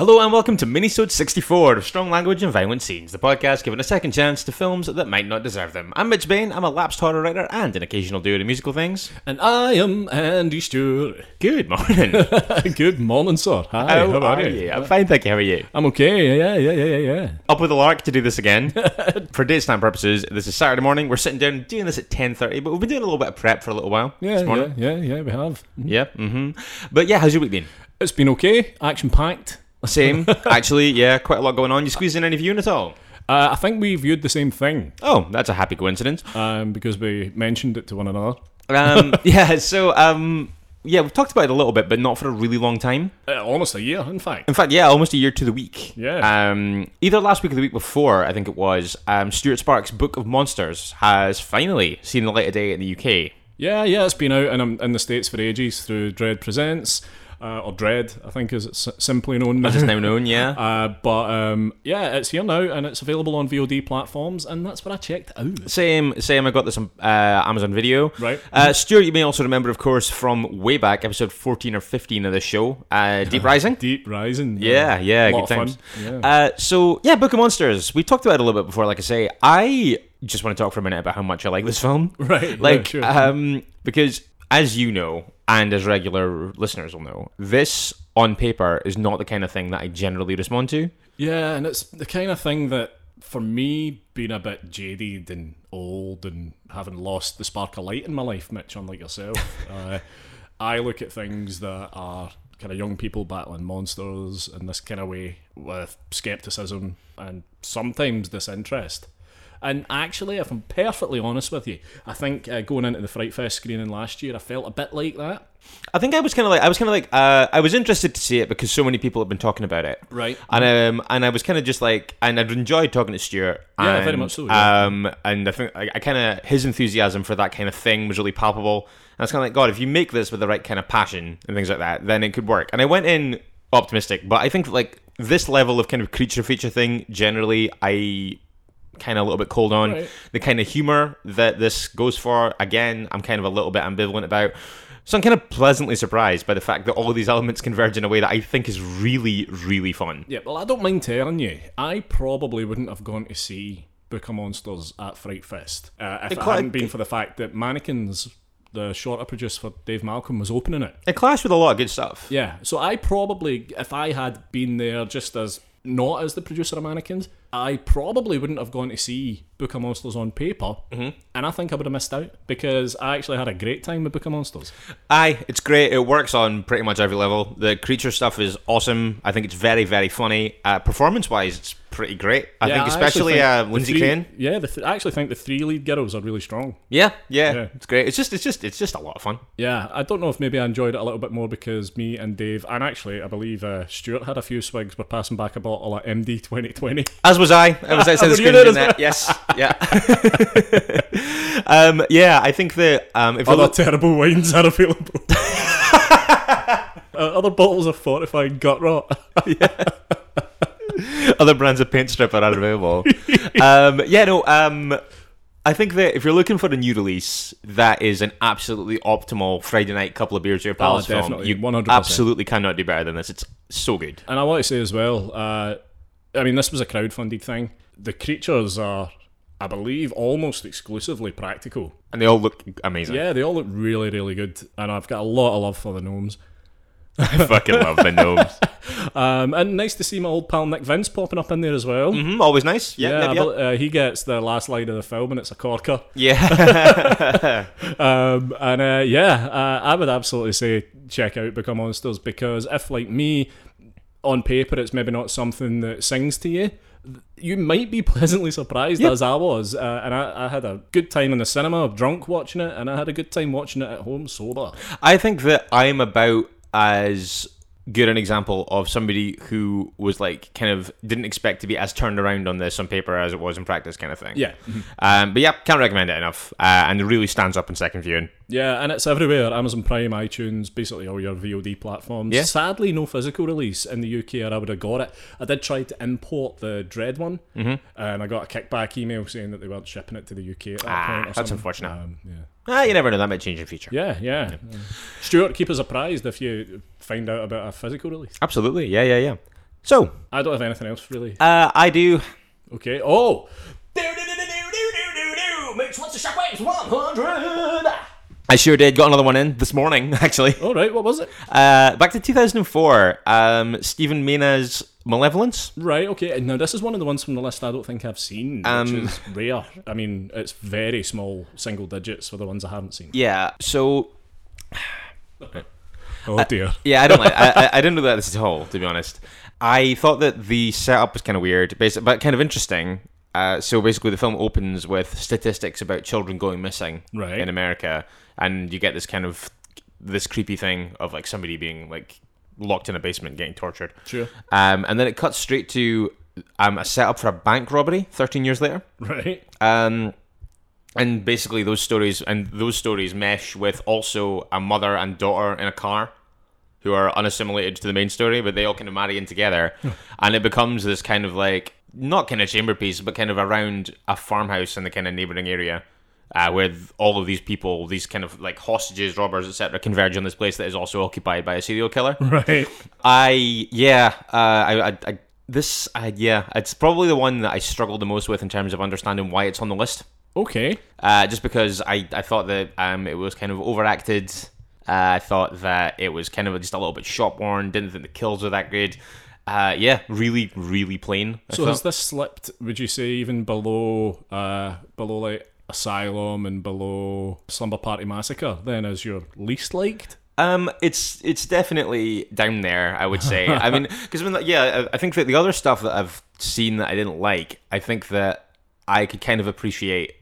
Hello and welcome to Minisode 64 of Strong Language and Violent Scenes, the podcast giving a second chance to films that might not deserve them. I'm Mitch Bain, I'm a lapsed horror writer and an occasional dude of musical things. And I am Andy Stewart. Good morning. Good morning, sir. Hi, How, how, are are you? I'm fine, thank you. How are you? I'm okay. Yeah, yeah, yeah, yeah, yeah. Up with a lark to do this again. for date time purposes, this is Saturday morning. We're sitting down doing this at 10.30, but we've been doing a little bit of prep for a little while Yeah, this morning. yeah, yeah, yeah, we have. Yeah, mm-hmm. But yeah, how's your week been? It's been okay, action packed. Same, actually. Yeah, quite a lot going on. You squeezing any viewing at all? Uh, I think we viewed the same thing Oh, that's a happy coincidence. um, because we mentioned it to one another. Um, yeah, so um, yeah, we've talked about it a little bit, but not for a really long time. Uh, almost a year, in fact. In fact, yeah, almost a year to the week. Yeah. Um, either last week or the week before, I think it was. Um, Stewart Sparke's Book of Monsters has finally seen the light of day in the UK. Yeah, yeah, it's been out in, um, in the States for ages through Dread Presents, uh, or Dread, I think is s- simply known As it's now known, yeah. Uh, but um, yeah, it's here now and it's available on VOD platforms, and that's what I checked out. Same, same. I got this on uh, Amazon Video. Right. Uh, Stewart, you may also remember, of course, from way back, episode 14 or 15 of the show, uh, Deep Rising. Deep Rising. Yeah, yeah, A good lot of fun. times. Yeah. Uh, so yeah, Book of Monsters. We talked about it a little bit before. Like I say, I just want to talk for a minute about how much I like this film. Right, yeah, Like, sure. um, because as you know, and as regular listeners will know, this on paper is not the kind of thing that I generally respond to. Yeah, and it's the kind of thing that, for me, being a bit jaded and old and having lost the spark of light in my life, Mitch, unlike yourself, uh, I look at things that are kind of young people battling monsters in this kind of way with skepticism and sometimes disinterest. And actually, if I'm perfectly honest with you, I think uh, going into the Fright Fest screening last year, I felt a bit like that. I think I was kind of like I was kind of like uh, I was interested to see it because so many people have been talking about it. Right. And um and I was kind of just like and I'd enjoyed talking to Stewart. Yeah, and, very much so, yeah. Um and I think I, I kind of his enthusiasm for that kind of thing was really palpable. And I was kind of like God, if you make this with the right kind of passion and things like that, then it could work. And I went in optimistic, but I think like this level of kind of creature feature thing generally I kind of a little bit cold on Right. the kind of humor that this goes for again i'm kind of a little bit ambivalent about so i'm kind of pleasantly surprised by the fact that all of these elements converge in a way that i think is really really fun Yeah, well, I don't mind telling you, I probably wouldn't have gone to see Book of Monsters at Fright Fest uh, if It it hadn't been for the fact that Mannequins, the short I produced for Dave Malcolm, was opening it. it clashed with a lot of good stuff Yeah, so I probably, if I had been there just as not as the producer of Mannequins, I probably wouldn't have gone to see Book of Monsters on paper, mm-hmm. and I think I would have missed out because I actually had a great time with Book of Monsters. aye it's great. It works on pretty much every level. The creature stuff is awesome. I think it's very very funny. Uh, performance wise it's pretty great i Yeah, think especially think uh, Lyndsey three- Craine Yeah, the th- I actually think the three lead girls are really strong. yeah, yeah Yeah. it's great it's just it's just it's just a lot of fun Yeah, I don't know if maybe I enjoyed it a little bit more because me and Dave, and actually I believe uh, Stewart had a few swigs. We're passing back a bottle of MD 2020. As was I. I was outside the screen doing that. Yes. Yeah. um, yeah, I think that um, if Other look- terrible wines are available. uh, other bottles of fortified gut rot. other brands of paint stripper are available. um, yeah, no. Um, I think that if you're looking for a new release that is an absolutely optimal Friday night couple of beers with your film, Oh, definitely. you 100%. absolutely cannot do better than this. It's so good. and I want to say as well, uh, I mean, this was a crowdfunded thing. The creatures are, I believe, almost exclusively practical. And they all look amazing. Yeah, they all look really, really good. And I've got a lot of love for the gnomes. I fucking love the gnomes. Um, and nice to see my old pal Nick Vince popping up in there as well. hmm always nice. Yeah, Yeah, yeah, bel- uh, he gets the last line of the film, and it's a corker. Yeah. Um, and uh, yeah, uh, I would absolutely say check out Book of Monsters because if, like me, on paper it's maybe not something that sings to you, you might be pleasantly surprised Yep. as I was, uh, and I, I had a good time in the cinema, of drunk watching it, and I had a good time watching it at home sober. I think that I'm about as good an example of somebody who was like kind of didn't expect to be as turned around on this on paper as it was in practice, kind of thing. Yeah, Um, but yeah, can't recommend it enough, uh, and it really stands up in second viewing. Yeah, and it's everywhere: Amazon Prime, iTunes, basically all your VOD platforms. Yeah. Sadly, no physical release in the UK, or I would have got it. I did try to import the Dread one, mm-hmm. and I got a kickback email saying that they weren't shipping it to the UK at that Ah, point. That's unfortunate. Um, yeah. Ah, you never know, that might change in future. Yeah, yeah. Uh, Stewart, keep us apprised if you find out about a physical release. Absolutely, yeah, yeah, yeah. So, I don't have anything else really. uh, I do. Okay. Oh, Mix what's the shockwaves 100. I sure did. Got another one in this morning, actually. all right. What was it? Uh, back to 2004. Um, Stevan Mena's Malevolence. Right. Okay. Now this is one of the ones from the list I don't think I've seen, Um, which is rare. I mean, it's very small, single digits for the ones I haven't seen. Yeah. So Oh dear. Yeah, I don't like. I, I, I didn't know that this at all, to be honest. I thought that the setup was kind of weird, but kind of interesting. Uh, so basically, the film opens with statistics about children going missing Right. in America, and you get this kind of this creepy thing of like somebody being like locked in a basement getting tortured. Sure. Um, and then it cuts straight to um, a setup for a bank robbery. Thirteen years later. Right. Um, and basically those stories and those stories mesh with also a mother and daughter in a car who are unassimilated to the main story, but they all kind of marry in together, and it becomes this kind of like not kind of chamber piece, but kind of around a farmhouse in the kind of neighboring area. Uh, where all of these people, these kind of like hostages, robbers, etc., converge on this place that is also occupied by a serial killer. Right. I yeah, uh, I, I, I this I, yeah, it's probably the one that I struggled the most with in terms of understanding why it's on the list. Okay. Uh, just because I, I thought that um, it was kind of overacted. Uh, I thought that it was kind of just a little bit shop worn. Didn't think the kills were that good. Uh, yeah, really, really plain. I So thought. has this slipped? Would you say even below, uh, below like Asylum and below Slumber Party Massacre? Then as your least liked? Um, it's it's definitely down there. I would say. I mean, because yeah, I I think that the other stuff that I've seen that I didn't like, I think that I could kind of appreciate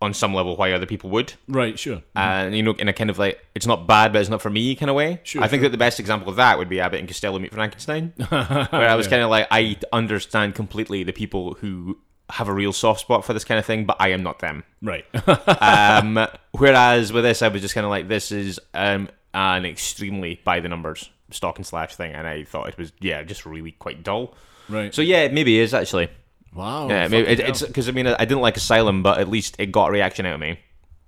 on some level why other people would. Right. Sure. and you know, in a kind of like it's not bad, but it's not for me kind of way. Sure, I think that the best example of that would be Abbott and Costello meet Frankenstein, where I was kind of like, I understand completely the people who have a real soft spot for this kind of thing, but I am not them. Right. Um, whereas with this, I was just kind of like, this is um, an extremely by the numbers stock and slash thing, and I thought it was yeah, just really quite dull. right. So yeah, it maybe is actually. wow. Yeah, maybe it, it's because I mean I didn't like Asylum, but at least it got a reaction out of me,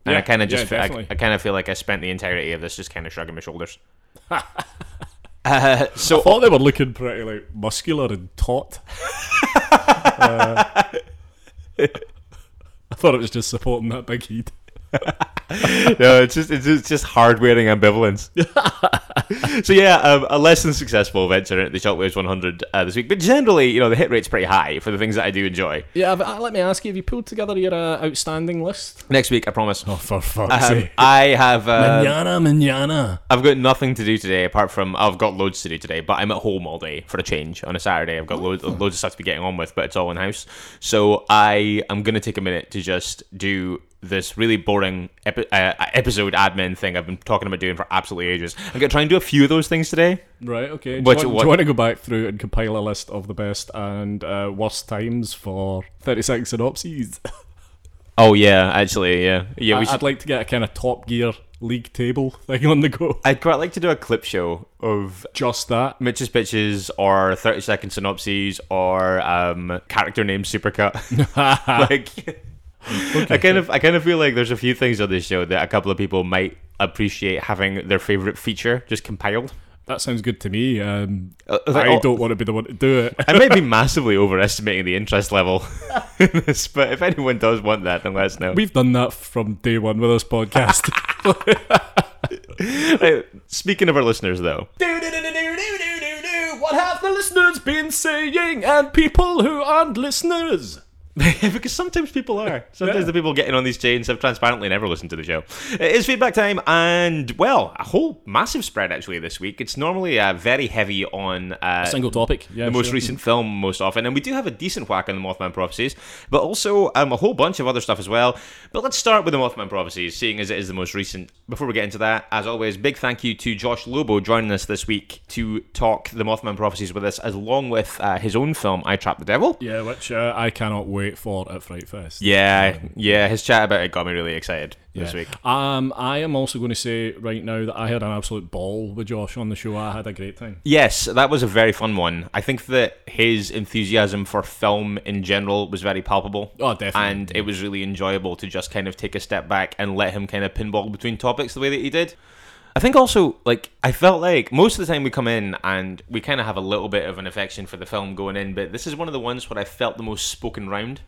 and I kind of just fe- I. I kind of feel like I spent the entirety of this just kind of shrugging my shoulders. uh, so I thought they were looking pretty like muscular and taut. Uh, I thought it was just supporting that big heat. No, it's just it's just, just hard wearing ambivalence. so yeah, um, a less than successful venture at the Shockwaves 100 uh, this week, but generally, you know, the hit rate's pretty high for the things that I do enjoy. Yeah, but, uh, let me ask you: Have you pulled together your uh, outstanding list? Next week, I promise. Oh, for fuck's Um, I have uh, manana, manana. I've got nothing to do today apart from I've got loads to do today, but I'm at home all day for a change on a Saturday. I've got loads, loads of stuff to be getting on with, but it's all in house. So I am gonna take a minute to just do this really boring epi- uh, episode admin thing I've been talking about doing for absolutely ages. I'm gonna try and do a few of those things today. Right. Okay. Do, Which- you want, what- do you want to go back through and compile a list of the best and uh, worst times for thirty-six synopses? Oh yeah, actually, yeah, yeah. We I- should. I'd like to get a kind of Top Gear league table thing on the go. I'd quite like to do a clip show of Just that. Mitch's pitches or 30 second synopses or um, character name supercut. like I kind of I kind of feel like there's a few things on this show that a couple of people might appreciate having their favorite feature just compiled. That sounds good to me. Um, Uh, like, I oh, don't want to be the one to do it. I might be massively overestimating the interest level in this, but if anyone does want that, then let us know. We've done that from day one with this podcast. Right, speaking of our listeners, though, What have the listeners been saying? And people who aren't listeners. because sometimes people are. Sometimes Yeah. the people getting on these chains have transparently never listened to the show. It is feedback time, and well, a whole massive spread actually this week. It's normally uh, very heavy on uh, Single topic. Yeah, the most sure. recent film most often, and we do have a decent whack on the Mothman prophecies, but also um, a whole bunch of other stuff as well. But let's start with the Mothman prophecies, seeing as it is the most recent. Before we get into that, as always, big thank you to Josh Lobo joining us this week to talk the Mothman prophecies with us, along with uh, his own film I Trap the Devil. Yeah, which uh, I cannot wait for at Fright Fest. Yeah, yeah, his chat about it got me really excited this week. Um, I am also going to say right now that I had an absolute ball with Josh on the show. I had a great time. Yes, that was a very fun one. I think that his enthusiasm for film in general was very palpable. Oh, definitely. And it was really enjoyable to just kind of take a step back and let him kind of pinball between topics the way that he did. I think also, like, I felt like most of the time we come in and we kind of have a little bit of an affection for the film going in, but this is one of the ones where I felt the most spoken round.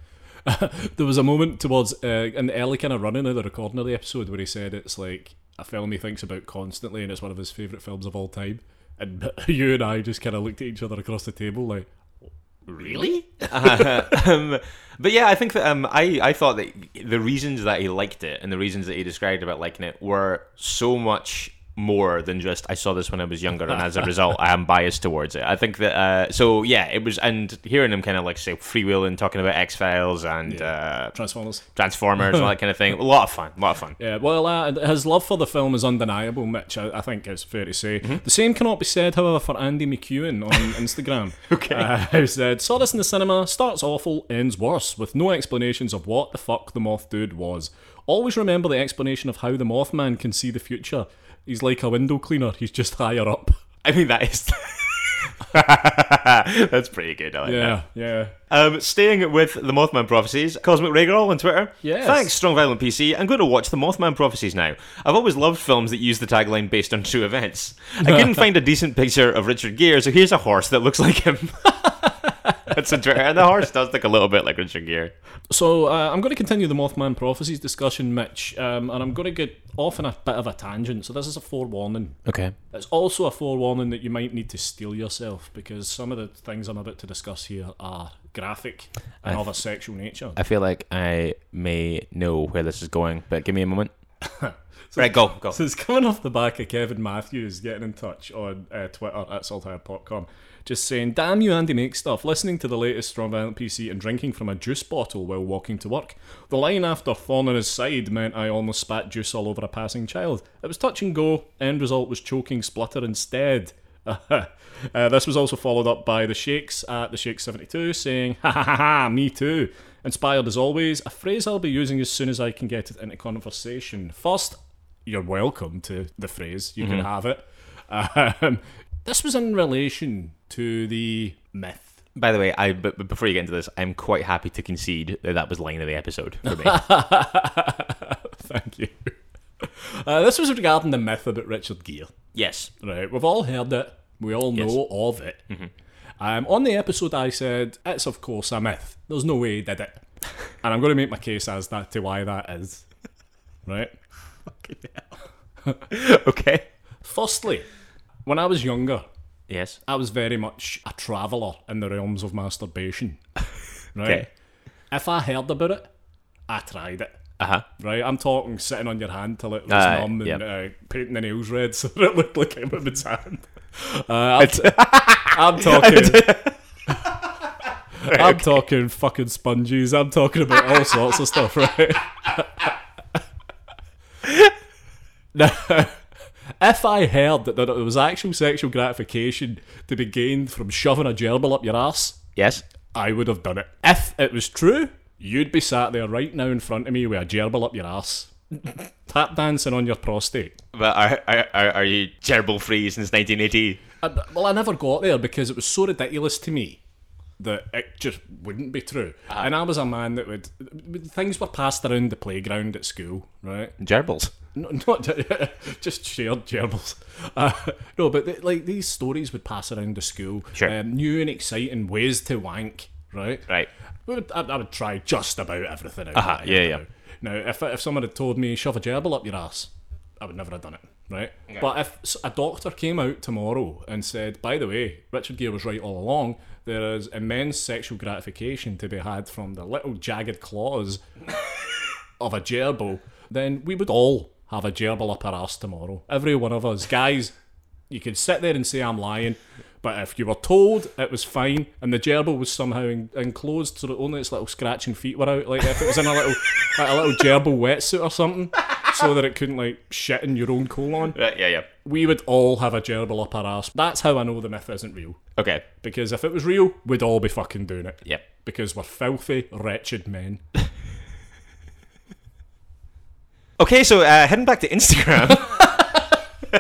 There was a moment towards uh, in the early kind of running of the recording of the episode where he said it's like a film he thinks about constantly and it's one of his favourite films of all time. And you and I just kind of looked at each other across the table like, Really? um, but yeah, I think that um, I I thought that the reasons that he liked it and the reasons that he described about liking it were so much more than just I saw this when I was younger and as a result I am biased towards it. I think that uh, so yeah, it was and hearing him kind of like say freewheeling, talking about X Files and uh, Transformers. Transformers all that kind of thing. A lot of fun, a lot of fun. Yeah, well, uh, his love for the film is undeniable, Mitch. I, I think it's fair to say. Mm-hmm. The same cannot be said, however, for Andy McEwen on Instagram. Okay. uh, who said, "Saw this in the cinema. Starts awful, ends worse, with no explanations of what the fuck the Moth Dude was. Always remember the explanation of how the Mothman can see the future. He's like a window cleaner. He's just higher up. I mean that is that's pretty good. I like that. Yeah, yeah. Um, staying with the Mothman prophecies, Cosmic Raygirl on Twitter. Yes. Thanks, Strong Violent PC. I'm going to watch the Mothman prophecies now. I've always loved films that use the tagline based on true events. I couldn't find a decent picture of Richard Gere, so here's a horse that looks like him. That's on Twitter, and the horse does look a little bit like Richard Gere. So uh, I'm going to continue the Mothman prophecies discussion, Mitch, um, and I'm going to get off on a bit of a tangent. So this is a forewarning. Okay. It's also a forewarning that you might need to steel yourself because some of the things I'm about to discuss here are graphic and of a sexual nature. I feel like I may know where this is going, but give me a moment. right, go, go. So it's coming off the back of Kevin Matthews getting in touch on uh, Twitter at saltire.com, just saying, Damn you, Andy Make Stuff, listening to the latest Strong Violent PC and drinking from a juice bottle while walking to work. The line after thorn on his side meant I almost spat juice all over a passing child. It was touch and go, end result was choking splutter instead. uh, this was also followed up by the Shakes at the Shakes 72 saying, Ha ha ha ha, me too. Inspired as always, a phrase I'll be using as soon as I can get it into conversation. First, you're welcome to the phrase. You can have it. Um, this was in relation to the myth. By the way, I but, but before you get into this, I'm quite happy to concede that that was line of the episode for me. Thank you. Uh, this was regarding the myth about Richard Gere. yes. Right, we've all heard it. We all know of it. Um, on the episode, I said it's of course a myth. There's no way he did it, and I'm going to make my case as that to why that is. Right. okay. Firstly, when I was younger, Yes. I was very much a traveller in the realms of masturbation. Right? Okay. If I heard about it, I tried it. Uh huh. Right? I'm talking sitting on your hand till it was Aye, numb and yep. uh, painting the nails red so that it looked like a woman's hand. Uh, I'm, t- I'm talking. I'm talking fucking sponges. I'm talking about all sorts of stuff, right? now, if I heard that, there was actual sexual gratification to be gained from shoving a gerbil up your ass, Yes. I would have done it. If it was true, you'd be sat there right now in front of me with a gerbil up your ass, tap dancing on your prostate. But are, are, are, are you gerbil free since 1980? And, well, I never got there because it was so ridiculous to me that it just wouldn't be true. Ah. And I was a man that would. Things were passed around the playground at school, right? Gerbils. No, not just shared gerbils. Uh, no, but like these stories would pass around the school. Sure. Um, new and exciting ways to wank, right? Right. We would, I, I would try just about everything. Out Uh-huh, yeah, yeah. Now, if if someone had told me shove a gerbil up your ass, I would never have done it. right? But if a doctor came out tomorrow and said, by the way, Richard Gere was right all along, there is immense sexual gratification to be had from the little jagged claws of a gerbil, then we would all have a gerbil up our arse tomorrow. Every one of us. Guys, you could sit there and say I'm lying, but if you were told it was fine and the gerbil was somehow en- enclosed so that only its little scratching feet were out, like if it was in a little like a little gerbil wetsuit or something, so that it couldn't like shit in your own colon, Right, yeah, yeah. we would all have a gerbil up our arse. That's how I know the myth isn't real. Okay. Because if it was real, we'd all be fucking doing it. Yep. Because we're filthy, wretched men. Okay, so uh, heading back to Instagram.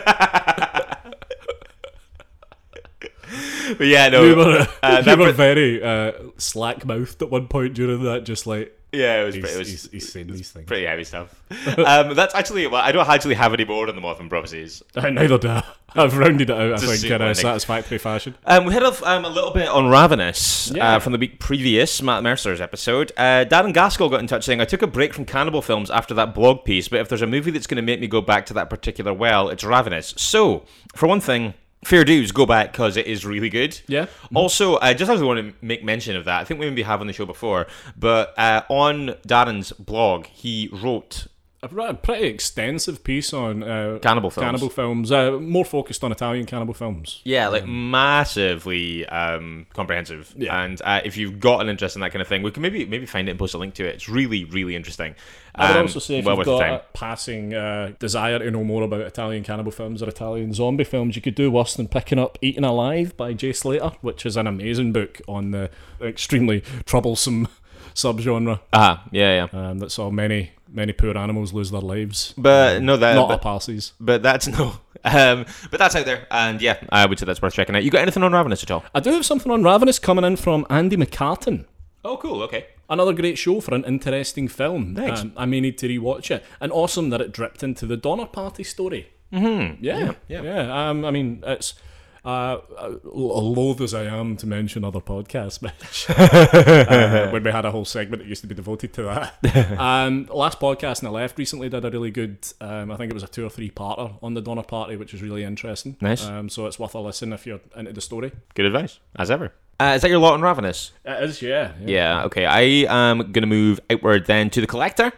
but yeah, no. We were, uh, we were very uh, slack mouthed at one point during that, just like yeah, it was, he's, pretty, it was he's, he's saying these things. pretty heavy stuff. um, that's actually well, I don't actually have any more on the Mothman prophecies. Uh, neither do I. I've rounded it out, I think, in a satisfactory fashion. Um, we had a, um, a little bit on Ravenous Yeah. uh, from the week previous, Matt Mercer's episode. Uh, Darren Gaskell got in touch saying, I took a break from cannibal films after that blog piece, but if there's a movie that's going to make me go back to that particular well, it's Ravenous. So, for one thing, fair dues, go back because it is really good. Yeah. Also, I just actually want to make mention of that. I think we maybe have on the show before, but uh, on Darren's blog, he wrote a pretty extensive piece on uh, Cannibal films. Cannibal films, uh, more focused on Italian cannibal films. Yeah, like massively um, comprehensive. Yeah. And uh, if you've got an interest in that kind of thing, we can maybe maybe find it and post a link to it. It's really really interesting. I would Um, also say if well you've got a passing uh, desire to know more about Italian cannibal films or Italian zombie films, you could do worse than picking up Eaten Alive by Jay Slater, which is an amazing book on the extremely troublesome subgenre Ah, yeah, yeah. um, that saw many, many poor animals lose their lives. But no, that Not but, up parsies. but that's no. Um, but that's out there, and yeah, I would say that's worth checking out. You got anything on Ravenous at all? I do have something on Ravenous coming in from Andy McCartan. Oh, cool. Okay. Another great show for an interesting film. Thanks. Um, I may need to rewatch it. And awesome that it dripped into the Donner Party story. Mm-hmm. Yeah, yeah. yeah. Um, I mean, it's uh, uh, loath as I am to mention other podcasts, Mitch. uh, when we had a whole segment that used to be devoted to that. um, Last Podcast on the Left recently did a really good. Um, I think it was a two or three parter on the Donner Party, which was really interesting. Nice. Um, so it's worth a listen if you're into the story. Good advice, as ever. Uh, is that your lot on Ravenous? It is, yeah. Yeah, okay. I am going to move outward then to the collector.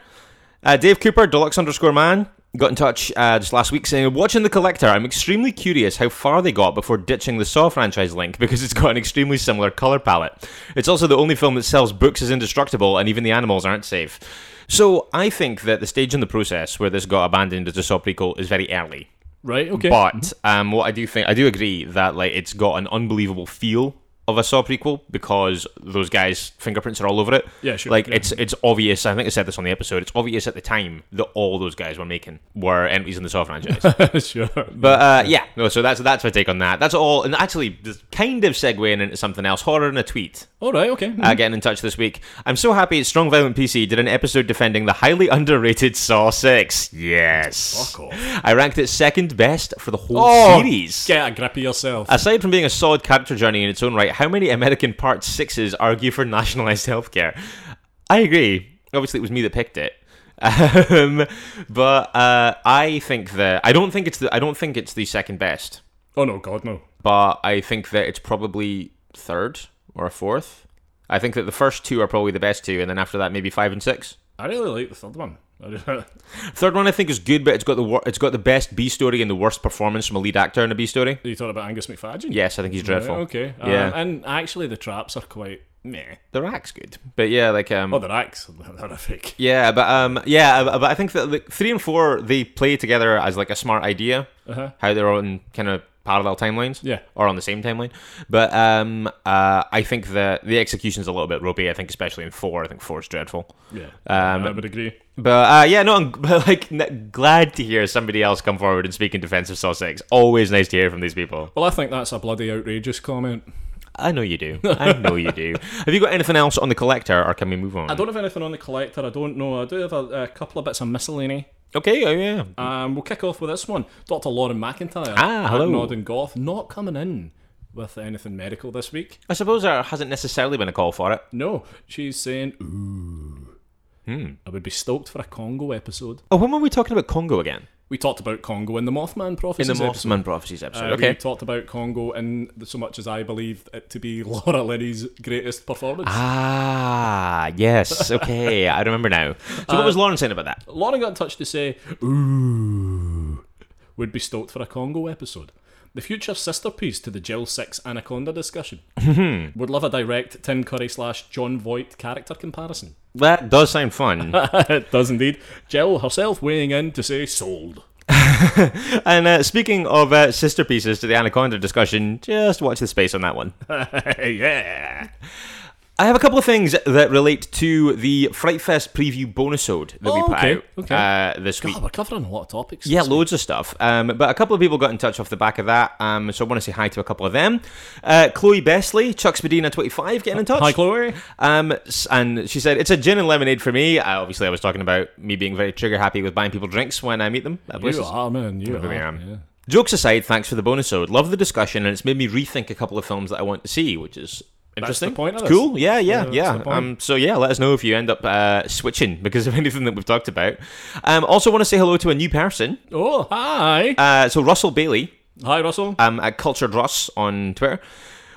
Uh, Dave Cooper, deluxe underscore man, got in touch uh, just last week saying, Watching the collector, I'm extremely curious how far they got before ditching the Saw franchise link because it's got an extremely similar color palette. It's also the only film that sells books as indestructible and even the animals aren't safe. So I think that the stage in the process where this got abandoned as a Saw prequel is very early. Right, okay. But um, what I do think, I do agree that like it's got an unbelievable feel of a Saw prequel because those guys' fingerprints are all over it. Yeah, sure, Like yeah. it's it's obvious. I think I said this on the episode. It's obvious at the time that all those guys were making were entries in the Saw franchise. sure. but uh, yeah, no. So that's that's my take on that. That's all. And actually, just kind of segueing into something else. Horror in a tweet. All right, okay. Uh, getting in touch this week. I'm so happy Strong Violent PC did an episode defending the highly underrated Saw 6. Yes. Fuck off. I ranked it second best for the whole Oh, series. Get a grip of yourself. Aside from being a solid character journey in its own right, how many American Part 6s argue for nationalised healthcare? I agree. Obviously, it was me that picked it. Um, but uh, I think that I don't think it's the I don't think it's the second best, oh no, God no. but I think that it's probably third or a fourth. I think that the first two are probably the best two, and then after that maybe five and six. I really like the third one. Third one I think is good, but it's got the wor- it's got the best B story and the worst performance from a lead actor in a B story. you thought about Angus Macfadyen? Yes, I think he's dreadful. Right, okay. Um, Yeah. and actually, the traps are quite meh. The rack's good, but yeah, like um, Oh, the racks are horrific. Yeah, but um, yeah, uh, but I think that like, three and four they play together as like a smart idea. Uh-huh. How they're on kind of parallel timelines, Yeah. or on the same timeline. But um, uh, I think that the execution's a little bit ropey. I think especially in four. I think four is dreadful. Yeah, Um, I would agree. But uh, yeah, no, I'm like n- glad to hear somebody else come forward and speak in defense of Saw Six. Always nice to hear from these people. Well, I think that's a bloody outrageous comment. I know you do. I know you do. Have you got anything else on the collector, or can we move on? I don't have anything on the collector. I don't know. I do have a, a couple of bits of miscellany. Okay, oh yeah. Um, we'll kick off with this one. Dr. Lauren McIntyre. Ah, hello. Nod and Goth. Not coming in with anything medical this week. I suppose there hasn't necessarily been a call for it. No, she's saying, ooh. Hmm. I would be stoked for a Congo episode. Oh, when were we talking about Congo again? We talked about Congo in the Mothman In prophecies. the episode. Prophecies episode. Uh, okay. We talked about Congo in so much as I believe it to be Laura Linney's greatest performance. Ah, yes. Okay, I remember now. So, what was Lauren saying about that? Lauren got in touch to say, ooh, would be stoked for a Congo episode. The future sister piece to the Jill 6 Anaconda discussion. would love a direct Tim Curry slash Jon Voight character comparison. That does sound fun. it does indeed. Jill herself weighing in to say sold. and uh, speaking of uh, sister pieces to the Anaconda discussion, just watch the space on that one. yeah. I have a couple of things that relate to the Fright Fest preview bonusode that we Oh, put okay, out okay. Uh, this week. God, we're covering a lot of topics. Yeah, this week. loads of stuff. Um, but a couple of people got in touch off the back of that. Um, so I want to say hi to a couple of them. Uh, Chloe Besley, Chuck Spadina25, getting in touch. Hi, Chloe. Um, and she said, It's a gin and lemonade for me. Uh, obviously, I was talking about me being very trigger happy with buying people drinks when I meet them at You places. are, man. You I are. am. yeah. Jokes aside, thanks for the bonus ode. Love the discussion, and it's made me rethink a couple of films that I want to see, which is interesting. point cool. Yeah, yeah, Yeah, yeah. Um, so yeah, let us know if you end up uh, switching because of anything that we've talked about. Um, also, want to say hello to a new person. Oh, hi. Uh, so Russell Bailey, hi, Russell. um, at Cultured Russ on Twitter.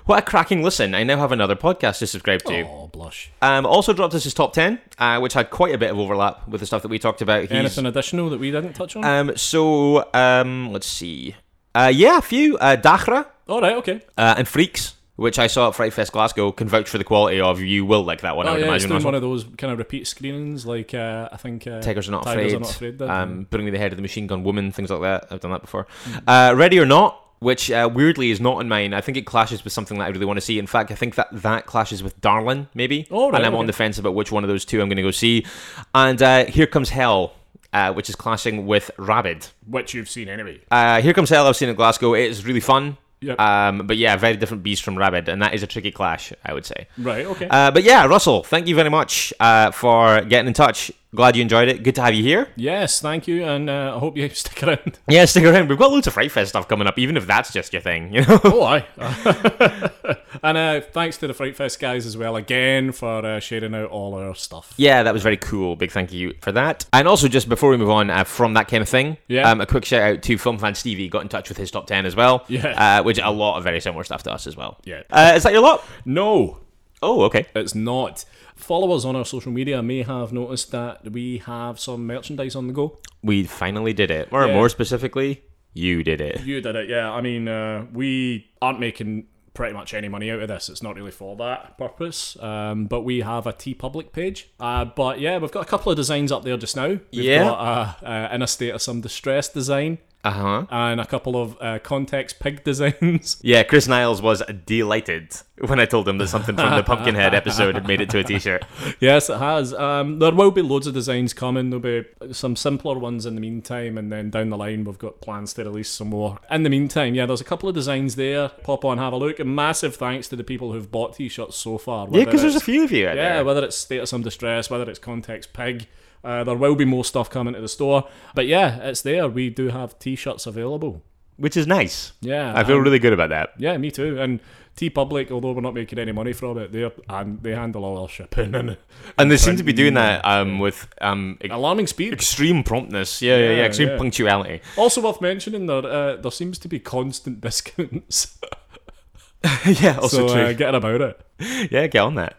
What a cracking listen! I now have another podcast to subscribe to. Oh, blush. Um, also dropped us his top ten, uh, which had quite a bit of overlap with the stuff that we talked about. He's, Anything additional that we didn't touch on? Um, so um, let's see. Uh, yeah, a few. Uh, Dachra All right, okay. uh, and Freaks, which I saw at Fright Fest Glasgow, can vouch for the quality of. You will like that one, I Oh, would yeah, it's imagine. Russell. one of those kind of repeat screenings, like uh, I think uh, Tigers are not Tigers afraid. Are not afraid did. um, putting me the head of the machine gun woman, things like that. I've done that before. Uh, Ready or not, which uh, weirdly is not in mine. I think it clashes with something that I really want to see. In fact, I think that that clashes with Darlin, maybe. Oh, right, and I'm on the fence about which one of those two I'm going to go see. And uh, Here Comes Hell, uh, which is clashing with Rabid. which you've seen anyway. Uh, Here Comes Hell, I've seen in Glasgow. It is really fun. Yep. Um, but yeah, very different beast from Rabid, and that is a tricky clash, I would say. Right, okay. Uh, but yeah, Russell, thank you very much uh, for getting in touch. Glad you enjoyed it. Good to have you here. yes, thank you, and uh, I hope you stick around. Yeah, stick around. We've got loads of Fright Fest stuff coming up, even if that's just your thing, you know. oh, aye. and uh, thanks to the Fright Fest guys as well again for uh, sharing out all our stuff. yeah, that was very cool. Big thank you for that. And also, just before we move on uh, from that kind of thing, Yeah. um, a quick shout out to Film Fan Stevie. Got in touch with his top ten as well. Yeah. uh, which a lot of very similar stuff to us as well. Yeah. uh, is that your lot? No, Oh, okay. it's not. Followers on our social media may have noticed that we have some merchandise on the go. We finally did it, or Yeah. more specifically, you did it. You did it, yeah. I mean, uh, we aren't making pretty much any money out of this. It's not really for that purpose. Um, but we have a TeePublic page. Uh, but yeah, we've got a couple of designs up there just now. We've Yeah. got a, a, in a state of some distress design Uh huh. and a couple of uh, context pig designs. Yeah, Chris Niles was delighted when I told him that something from the Pumpkinhead episode had made it to a T-shirt. yes, it has. Um, there will be loads of designs coming. There'll be some simpler ones in the meantime, and then down the line we've got plans to release some more. In the meantime, yeah, there's a couple of designs there. Pop on, have a look. And massive thanks to the people who've bought t-shirts so far. Yeah, because there's a few of you Yeah, there. whether it's State of Some Distress, whether it's Context Pig, uh, there will be more stuff coming to the store. But yeah, it's there. We do have t-shirts available. which is nice. Yeah, I feel really good about that. Yeah, me too. And TeePublic, although we're not making any money from it, they and they handle all our shipping and And they seem to be doing that um, with um, ex- alarming speed. extreme promptness. Yeah, yeah, yeah, Yeah, extreme yeah. punctuality. Also worth mentioning, there uh, there seems to be constant discounts. yeah, also so true. uh, get about it. yeah, get on that.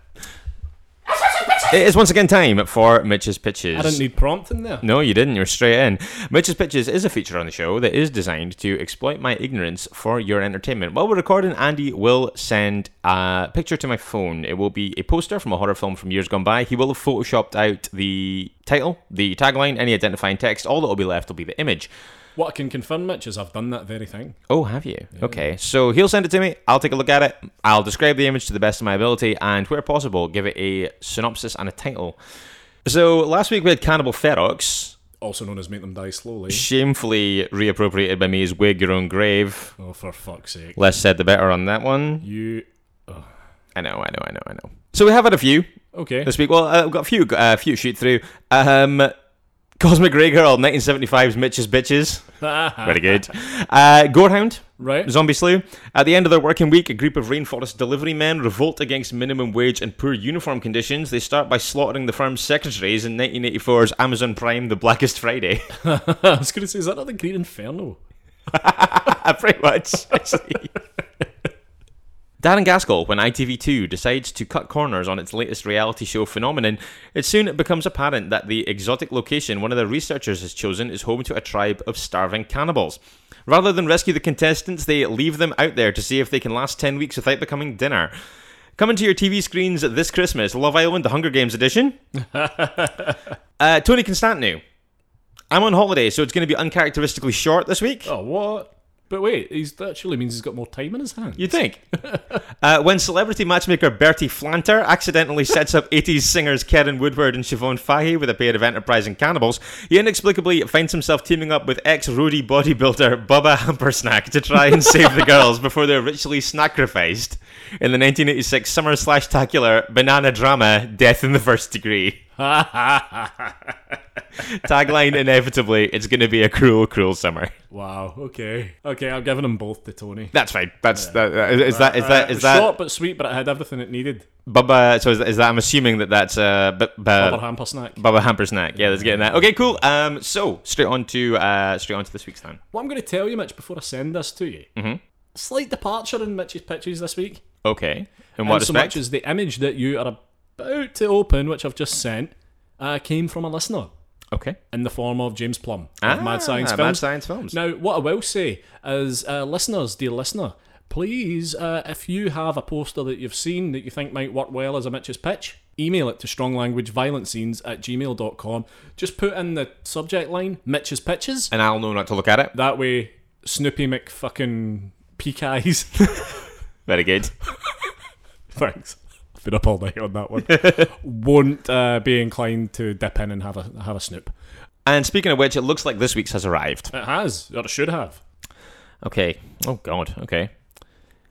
It is once again time for Mitch's Pitches. I didn't need prompting there. No, you didn't. You're straight in. Mitch's Pitches is a feature on the show that is designed to exploit my ignorance for your entertainment. While we're recording, Andy will send a picture to my phone. It will be a poster from a horror film from years gone by. He will have photoshopped out the title, the tagline, any identifying text. All that will be left will be the image. What I can confirm, Mitch, is I've done that very thing. Oh, have you? Okay. So he'll send it to me. I'll take a look at it. I'll describe the image to the best of my ability, and where possible, give it a synopsis and a title. So last week we had Cannibal Ferox, Also known as Make Them Die Slowly. shamefully reappropriated by me as Wig Your Own Grave. Oh, for fuck's sake. Less said, the better on that one. You. I know, I know, I know, I know. So we have had a few Okay. this week. Well, uh, we've got a few, uh, few shoot through. Um, Cosmic Ray Girl, 1975's Mitch's Bitches. Very good. Uh, Gorehound, Right. Zombie Slew. At the end of their working week, a group of rainforest delivery men revolt against minimum wage and poor uniform conditions. They start by slaughtering the firm's secretaries in 1984's Amazon Prime The Blackest Friday. I was going to say, is that not the Green Inferno? Pretty much, actually. Darren Gaskell, when ITV2 decides to cut corners on its latest reality show phenomenon, it soon becomes apparent that the exotic location one of the researchers has chosen is home to a tribe of starving cannibals. Rather than rescue the contestants, they leave them out there to see if they can last 10 weeks without becoming dinner. Coming to your TV screens this Christmas, Love Island, the Hunger Games edition. uh, Tony Constantino. I'm on holiday, so it's going to be uncharacteristically short this week. Oh, what? But wait, he's, that surely means he's got more time in his hands. You think? uh, when celebrity matchmaker Bertie Flanter accidentally sets up 80s singers Keren Woodward and Siobhan Fahey with a pair of enterprising cannibals, he inexplicably finds himself teaming up with ex roadie bodybuilder Bubba Hampersnack to try and save the girls before they're ritually sacrificed in the 1986 summer slash tacular banana drama Death in the First Degree. Tagline inevitably, it's going to be a cruel, cruel summer. Wow. Okay. Okay. I'm giving them both to Tony. That's fine. That's that. Is that is that Uh, is that short but sweet? But it had everything it needed. Bubba, so is, is that? I'm assuming that that's uh, b- b- Bubba hamper snack. Bubba Hampersnack. Yeah, that's getting that. Okay, cool. Um, so straight on to uh, straight on to this week's time. What I'm going to tell you, Mitch, before I send this to you, mm-hmm. slight departure in Mitch's pitches this week. Okay. In what and so much as the image that you are about to open, which I've just sent, uh, came from a listener okay. in the form of James Plum Ah, Mad Science Films. Mad Science Films. Now, what I will say is, uh, listeners, dear listener, please, uh, if you have a poster that you've seen that you think might work well as a Mitch's pitch, email it to stronglanguageviolentscenes at gmail.com. Just put in the subject line, Mitch's pitches. And I'll know not to look at it. That way, Snoopy McFucking peak eyes. Very good. Thanks. Been up all night on that one. Won't uh, be inclined to dip in and have a have a snoop. And speaking of which, it looks like this week's has arrived. It has, or it should have. Okay. Oh God. Okay.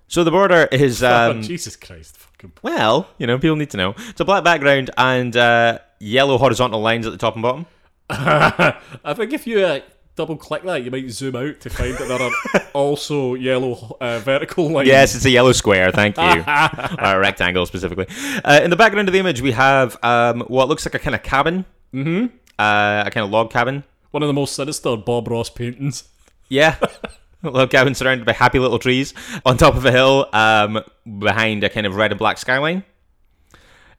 So the border is oh, um, Jesus Christ! Fucking. well, you know, people need to know. It's a black background and uh, yellow horizontal lines at the top and bottom. I think if you uh, double click that, you might zoom out to find that there are also yellow uh, vertical lines. Yes, it's a yellow square. Thank you. or a rectangle specifically. Uh, in the background of the image, we have um, what looks like a kind of cabin. Mm-hmm. Uh, a kind of log cabin. One of the most sinister Bob Ross paintings. Yeah. a log cabin surrounded by happy little trees on top of a hill um, behind a kind of red and black skyline.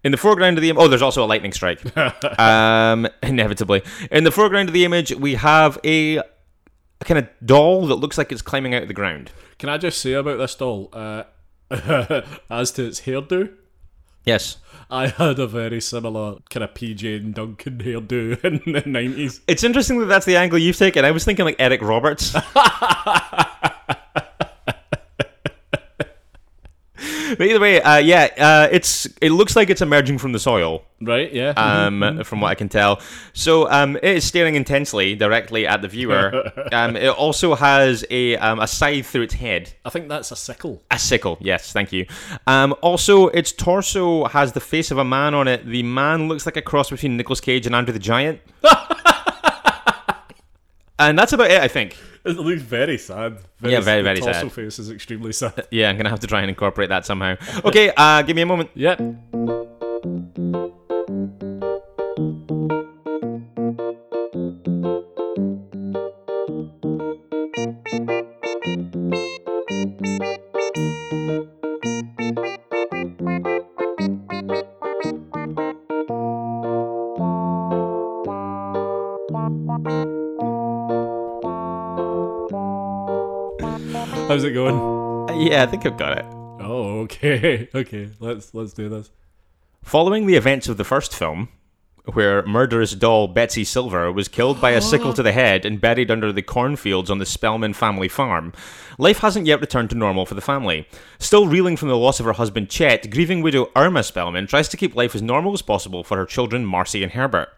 In the foreground of the im- oh, there's also a lightning strike. um, inevitably, in the foreground of the image, we have a, a kind of doll that looks like it's climbing out of the ground. Can I just say about this doll, uh, as to its hairdo? Yes, I had a very similar kind of PJ and Duncan hairdo in the nineties. it's interesting that that's the angle you've taken. I was thinking like Eric Roberts. But either way, uh, yeah, uh, it's it looks like it's emerging from the soil. Right? Yeah. um, from what I can tell. So um, it is staring intensely directly at the viewer. um, it also has a, um, a scythe through its head. I think that's a sickle. A sickle, yes, thank you. Um, also, its torso has the face of a man on it. The man looks like a cross between Nicolas Cage and Andre the Giant. and that's about it, I think. It looks very sad. Yeah, very, the very torso sad. face is extremely sad. Yeah, I'm going to have to try and incorporate that somehow. Okay, uh, give me a moment. Yep. Going? Uh, yeah, I think I've got it. Oh, okay, okay. Let's let's do this. Following the events of the first film, where murderous doll Betsy Silver was killed by a sickle to the head and buried under the cornfields on the Spellman family farm, life hasn't yet returned to normal for the family. Still reeling from the loss of her husband Chet, grieving widow Irma Spellman tries to keep life as normal as possible for her children Marcy and Herbert.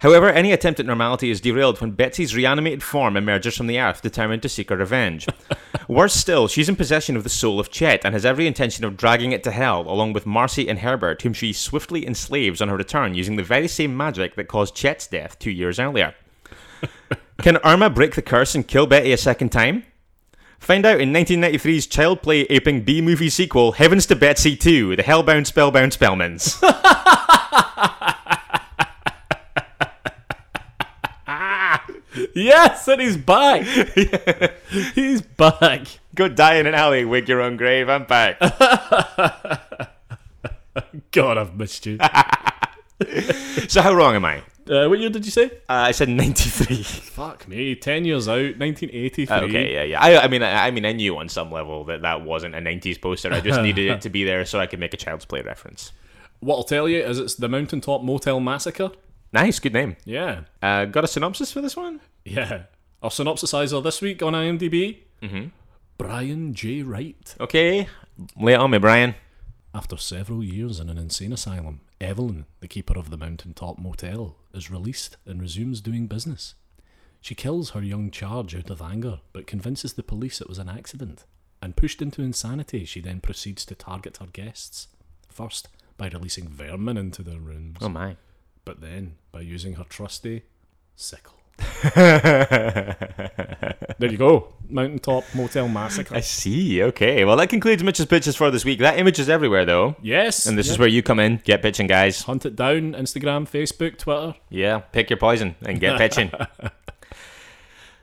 However, any attempt at normality is derailed when Betsy's reanimated form emerges from the earth, determined to seek her revenge. Worse still, she's in possession of the soul of Chet and has every intention of dragging it to hell, along with Marcy and Herbert, whom she swiftly enslaves on her return using the very same magic that caused Chet's death two years earlier. Can Irma break the curse and kill Betty a second time? Find out in 1993's child play aping B movie sequel, Heavens to Betsy 2, The Hellbound Spellbound Spellmans. Yes, and he's back. he's back. Go die in an alley, wig your own grave, I'm back. God, I've missed you. so, how wrong am I? Uh, what year did you say? Uh, I said 93. Fuck me, ten years out, 1983. Okay, yeah, yeah. I, I mean, I, I mean, I knew on some level that that wasn't a '90s poster. I just needed it to be there so I could make a Child's Play reference. What I'll tell you is it's the Mountaintop Motel Massacre. Nice, good name. Yeah, Uh, got a synopsis for this one? Yeah. Our synopsisizer this week on IMDb. Mm-hmm. Brian J. Wright. Okay, lay it on me, Brian. After several years in an insane asylum, Evelyn, the keeper of the Mountaintop Motel, is released and resumes doing business. She kills her young charge out of anger, but convinces the police it was an accident. And pushed into insanity, she then proceeds to target her guests. First, by releasing vermin into their rooms, Oh my. but then by using her trusty sickle. there you go. Mountaintop Motel Massacre. I see. Okay, well that concludes Mitch's pitches for this week. That image is everywhere though, yes. and this is where you come in. Get pitching, guys. Hunt it down. Instagram, Facebook, Twitter. Yeah, pick your poison and get pitching.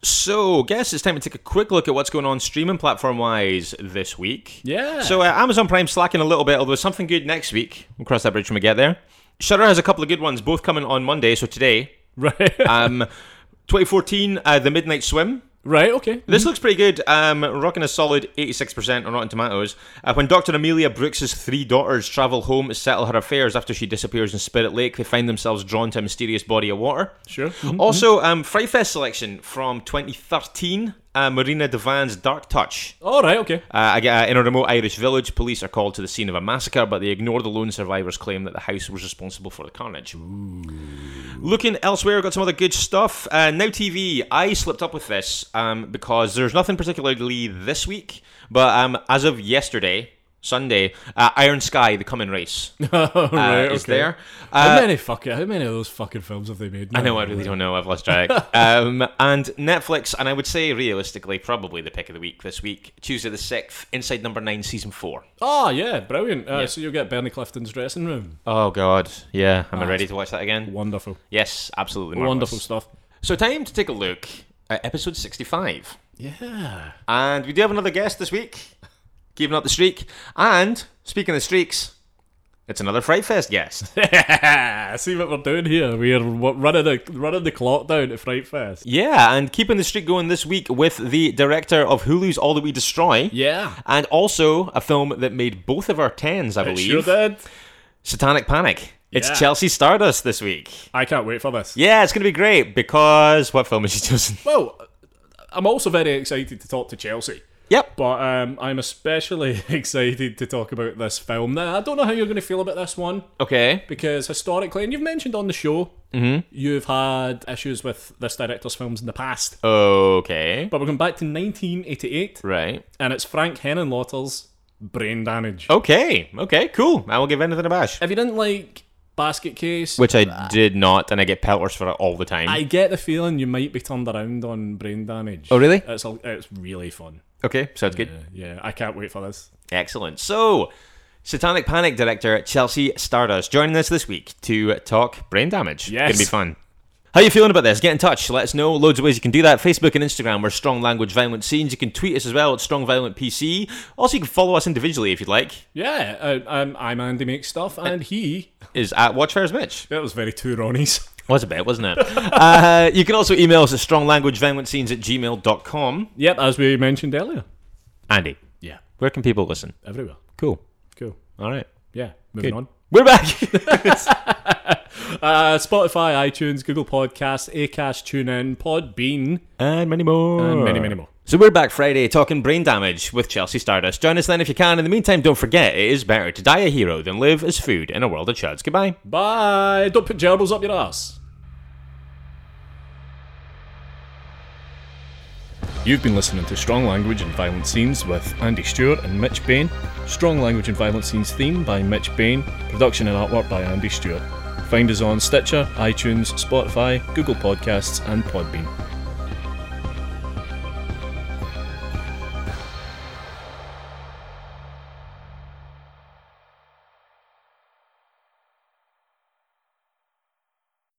so, guess it's time to take a quick look at what's going on streaming platform wise this week. Yeah. So, uh, Amazon Prime slacking a little bit, although something good next week. We'll cross that bridge when we get there. Shudder has a couple of good ones, both coming on Monday, so today. right. Um, 2014, uh, The Midnight Swim. right. Okay. This looks pretty good. Um, rocking a solid 86% on Rotten Tomatoes. Uh, when Dr. Amelia Brooks's three daughters travel home to settle her affairs after she disappears in Spirit Lake, they find themselves drawn to a mysterious body of water. Sure. Also, um, Fright Fest selection from 2013, uh, Marina de Van's Dark Touch. All right. Okay. Uh, uh, in a remote Irish village, police are called to the scene of a massacre, but they ignore the lone survivor's claim that the house was responsible for the carnage. Looking elsewhere, got some other good stuff. Uh, now TV, I slipped up with this um, because there's nothing particularly this week, but um, as of yesterday, Sunday, uh, Iron Sky: The Coming Race uh, right, is okay. there. How Uh, many fucking how many of those fucking films have they made? I know, I really don't know. I've lost track. um, and Netflix, and I would say realistically, probably the pick of the week this week, Tuesday the 6th, Inside Number 9, Season 4. Oh yeah, brilliant. Uh, So you'll get Bernie Clifton's dressing room. Oh, God. Yeah. Am I ready to watch that again? Wonderful, Yes, absolutely. Marvelous. wonderful stuff. So, time to take a look at episode 65. Yeah. And we do have another guest this week, keeping up the streak. And, speaking of streaks, it's another Fright Fest guest. See what we're doing here? We're running the running the clock down to Fright Fest. yeah, and keeping the streak going this week with the director of Hulu's All That We Destroy. Yeah. And also a film that made both of our tens, I It believe. sure did. Satanic Panic. It's Yeah. Chelsea Stardust this week. I can't wait for this. Yeah, it's going to be great because what film has she chosen? Well, I'm also very excited to talk to Chelsea. Yep. But um, I'm especially excited to talk about this film. Now, I don't know how you're going to feel about this one Okay. because historically, and you've mentioned on the show, you've had issues with this director's films in the past. Okay. But we're going back to 1988, Right. and it's Frank Henenlotter's Brain Damage. Okay. Okay. Cool. I will give anything a bash. If you didn't like Basket Case, Which I did not, and I get pelters for it all the time. I get the feeling you might be turned around on Brain Damage. Oh, really? It's, a, it's really fun. okay. Sounds good. Yeah, yeah, I can't wait for this. Excellent. So, Satanic Panic director Chelsea Stardust joining us this week to talk brain damage. Yes. Gonna be fun. How you feeling about this? Get in touch. Let us know. Loads of ways you can do that. Facebook and Instagram. We're Strong Language Violent Scenes. You can tweet us as well at Strong Violent PC. Also, you can follow us individually if you'd like. Yeah, uh, um, I'm Andy Makes Stuff, and he. Is at Watchfires Mitch. That was very two Ronnies. Was a bit, wasn't it? uh, you can also email us at stronglanguageviolentscenes at gmail.com. Yep, as we mentioned earlier. Andy, Yeah, where can people listen? everywhere. Cool. Cool. All right. Yeah, moving Good. on. We're back. Uh, Spotify, iTunes, Google Podcasts, Acast, TuneIn, Podbean, and many more. And many, many more. So we're back Friday talking brain damage with Chelsea Stardust. Join us then if you can. In the meantime, don't forget it is better to die a hero than live as food in a world of chuds. Goodbye. Bye. Don't put gerbils up your ass. You've been listening to Strong Language and Violent Scenes with Andy Stewart and Mitch Bain. Strong Language and Violent Scenes theme by Mitch Bain. Production and artwork by Andy Stewart. Find us on Stitcher, iTunes, Spotify, Google Podcasts, and Podbean.